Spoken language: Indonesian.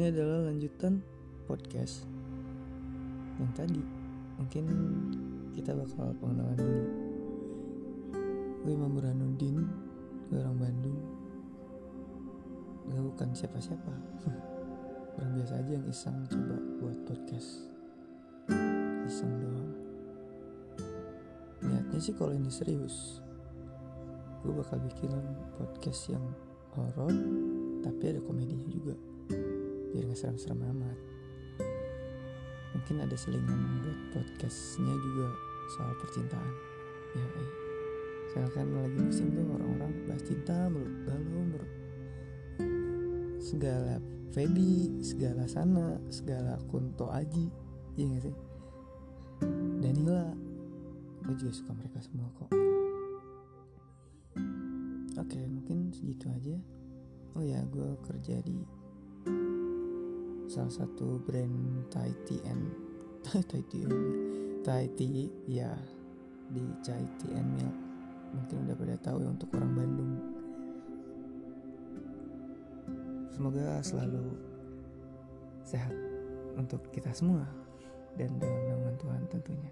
ini adalah lanjutan podcast yang tadi. Mungkin kita bakal pengenalan dulu. Gue Imam Burhanuddin gue orang Bandung. Gue bukan siapa-siapa. Orang biasa aja yang iseng coba buat podcast. Iseng doang. Niatnya sih kalau ini serius gue bakal bikin podcast yang horor tapi ada komedinya juga nggak serem-serem amat. Mungkin ada selingan buat podcastnya juga soal percintaan. Ya eh. soalnya kan lagi musim tuh orang-orang bahas cinta mulu galau mulu. Segala Feby segala sana segala Kunto Aji iya gak sih? Danila. Gue juga suka mereka semua kok. Oke mungkin segitu aja. Oh ya gue kerja di salah satu brand Thai and Thai tea Thai tea ya di Chai and milk mungkin udah pada tahu ya untuk orang Bandung. Semoga selalu sehat untuk kita semua dan dalam naungan Tuhan tentunya